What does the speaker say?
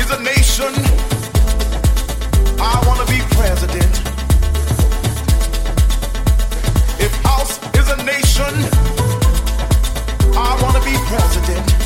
Is a nation, I want to be president. If house is a nation, I want to be president.